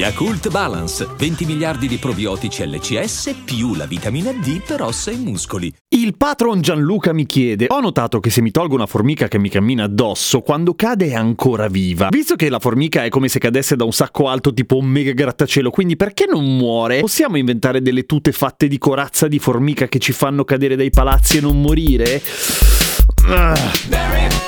Yakult Balance, 20 miliardi di probiotici LCS più la vitamina D per ossa e muscoli. Il patron Gianluca mi chiede: Ho notato che se mi tolgo una formica che mi cammina addosso, quando cade è ancora viva. Visto che la formica è come se cadesse da un sacco alto, tipo un mega grattacielo, quindi perché non muore? Possiamo inventare delle tute fatte di corazza di formica che ci fanno cadere dai palazzi e non morire? Ah.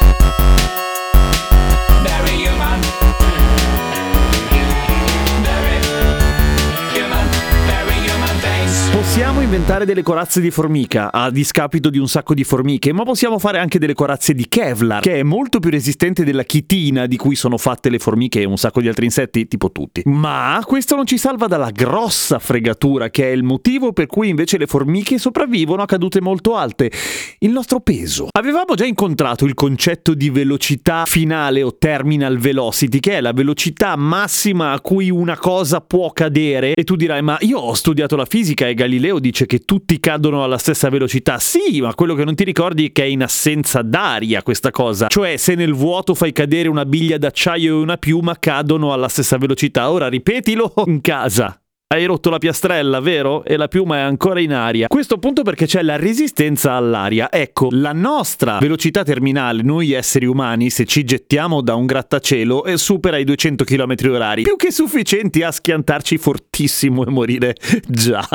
Inventare delle corazze di formica a discapito di un sacco di formiche, ma possiamo fare anche delle corazze di Kevlar, che è molto più resistente della chitina di cui sono fatte le formiche e un sacco di altri insetti, tipo tutti. Ma questo non ci salva dalla grossa fregatura, che è il motivo per cui invece le formiche sopravvivono a cadute molto alte. Il nostro peso. Avevamo già incontrato il concetto di velocità finale o terminal velocity, che è la velocità massima a cui una cosa può cadere. E tu dirai, ma io ho studiato la fisica e Galileo Galileo dice che tutti cadono alla stessa velocità. Sì, ma quello che non ti ricordi è che è in assenza d'aria questa cosa. Cioè, se nel vuoto fai cadere una biglia d'acciaio e una piuma, cadono alla stessa velocità. Ora ripetilo in casa. Hai rotto la piastrella, vero? E la piuma è ancora in aria. Questo appunto perché c'è la resistenza all'aria. Ecco, la nostra velocità terminale, noi esseri umani, se ci gettiamo da un grattacielo, supera i 200 km h Più che sufficienti a schiantarci fortissimo e morire già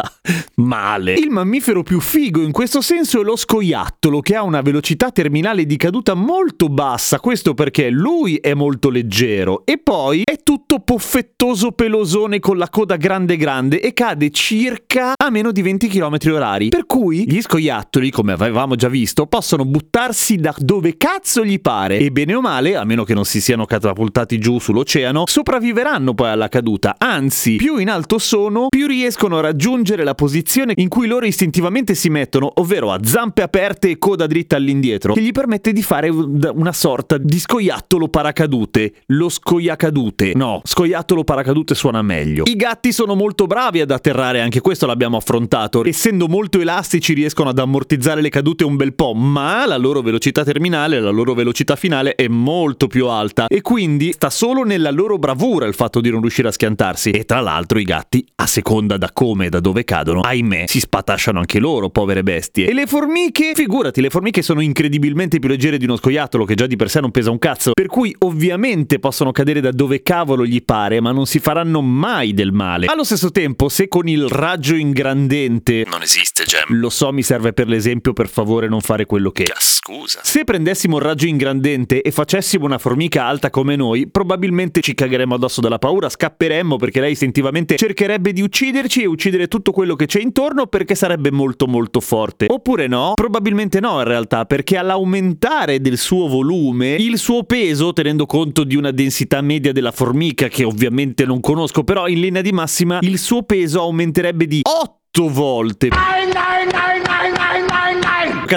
male. Il mammifero più figo in questo senso è lo scoiattolo, che ha una velocità terminale di caduta molto bassa. Questo perché lui è molto leggero e poi è tutto poffettoso pelosone con la coda grande grande grande e cade circa a meno di 20 km orari. Per cui gli scoiattoli, come avevamo già visto, possono buttarsi da dove cazzo gli pare e bene o male, a meno che non si siano catapultati giù sull'oceano, sopravviveranno poi alla caduta. Anzi, più in alto sono, più riescono a raggiungere la posizione in cui loro istintivamente si mettono, ovvero a zampe aperte e coda dritta all'indietro, che gli permette di fare una sorta di scoiattolo paracadute. Lo scoiacadute. No, scoiattolo paracadute suona meglio. I gatti sono molto molto bravi ad atterrare, anche questo l'abbiamo affrontato. Essendo molto elastici riescono ad ammortizzare le cadute un bel po', ma la loro velocità terminale, la loro velocità finale è molto più alta e quindi sta solo nella loro bravura il fatto di non riuscire a schiantarsi. E tra l'altro i gatti, a seconda da come e da dove cadono, ahimè, si spatasciano anche loro, povere bestie. E le formiche? Figurati, le formiche sono incredibilmente più leggere di uno scoiattolo che già di per sé non pesa un cazzo, per cui ovviamente possono cadere da dove cavolo gli pare, ma non si faranno mai del male. Allo stesso stesso tempo, se con il raggio ingrandente... Non esiste, Gem. Lo so, mi serve per l'esempio, per favore non fare quello che... Ja, scusa. Se prendessimo il raggio ingrandente e facessimo una formica alta come noi, probabilmente ci cagheremmo addosso dalla paura, scapperemmo perché lei istintivamente cercherebbe di ucciderci e uccidere tutto quello che c'è intorno perché sarebbe molto molto forte. Oppure no? Probabilmente no in realtà, perché all'aumentare del suo volume, il suo peso, tenendo conto di una densità media della formica che ovviamente non conosco, però in linea di massima il suo peso aumenterebbe di 8 volte.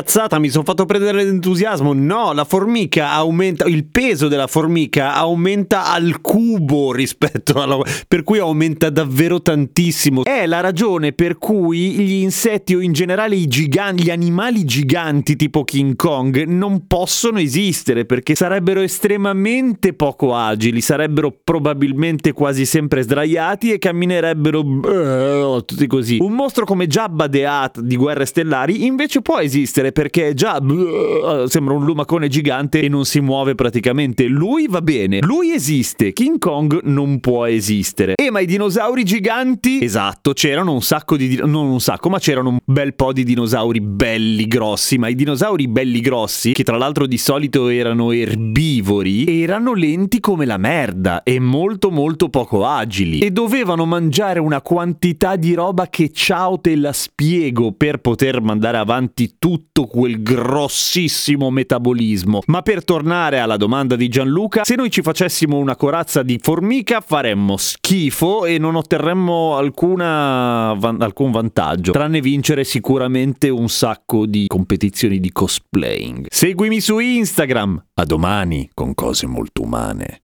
Cazzata, mi sono fatto prendere l'entusiasmo. No, la formica aumenta, il peso della formica aumenta al cubo rispetto alla... per cui aumenta davvero tantissimo. È la ragione per cui gli insetti o in generale i giganti, gli animali giganti tipo King Kong non possono esistere perché sarebbero estremamente poco agili, sarebbero probabilmente quasi sempre sdraiati e camminerebbero tutti così. Un mostro come Jabba the Hutt di Guerre Stellari invece può esistere esistere perché già bleh, sembra un lumacone gigante e non si muove praticamente. Lui va bene, lui esiste, King Kong non può esistere. E ma i dinosauri giganti? Esatto, c'erano un sacco di non un sacco, ma c'erano un bel po' di dinosauri belli grossi, ma i dinosauri belli grossi, che tra l'altro di solito erano erbivori, erano lenti come la merda e molto molto poco agili e dovevano mangiare una quantità di roba che ciao te la spiego per poter mandare avanti tutto tutto quel grossissimo metabolismo. Ma per tornare alla domanda di Gianluca, se noi ci facessimo una corazza di formica faremmo schifo e non otterremmo alcuna, van- alcun vantaggio, tranne vincere sicuramente un sacco di competizioni di cosplaying. Seguimi su Instagram. A domani con cose molto umane.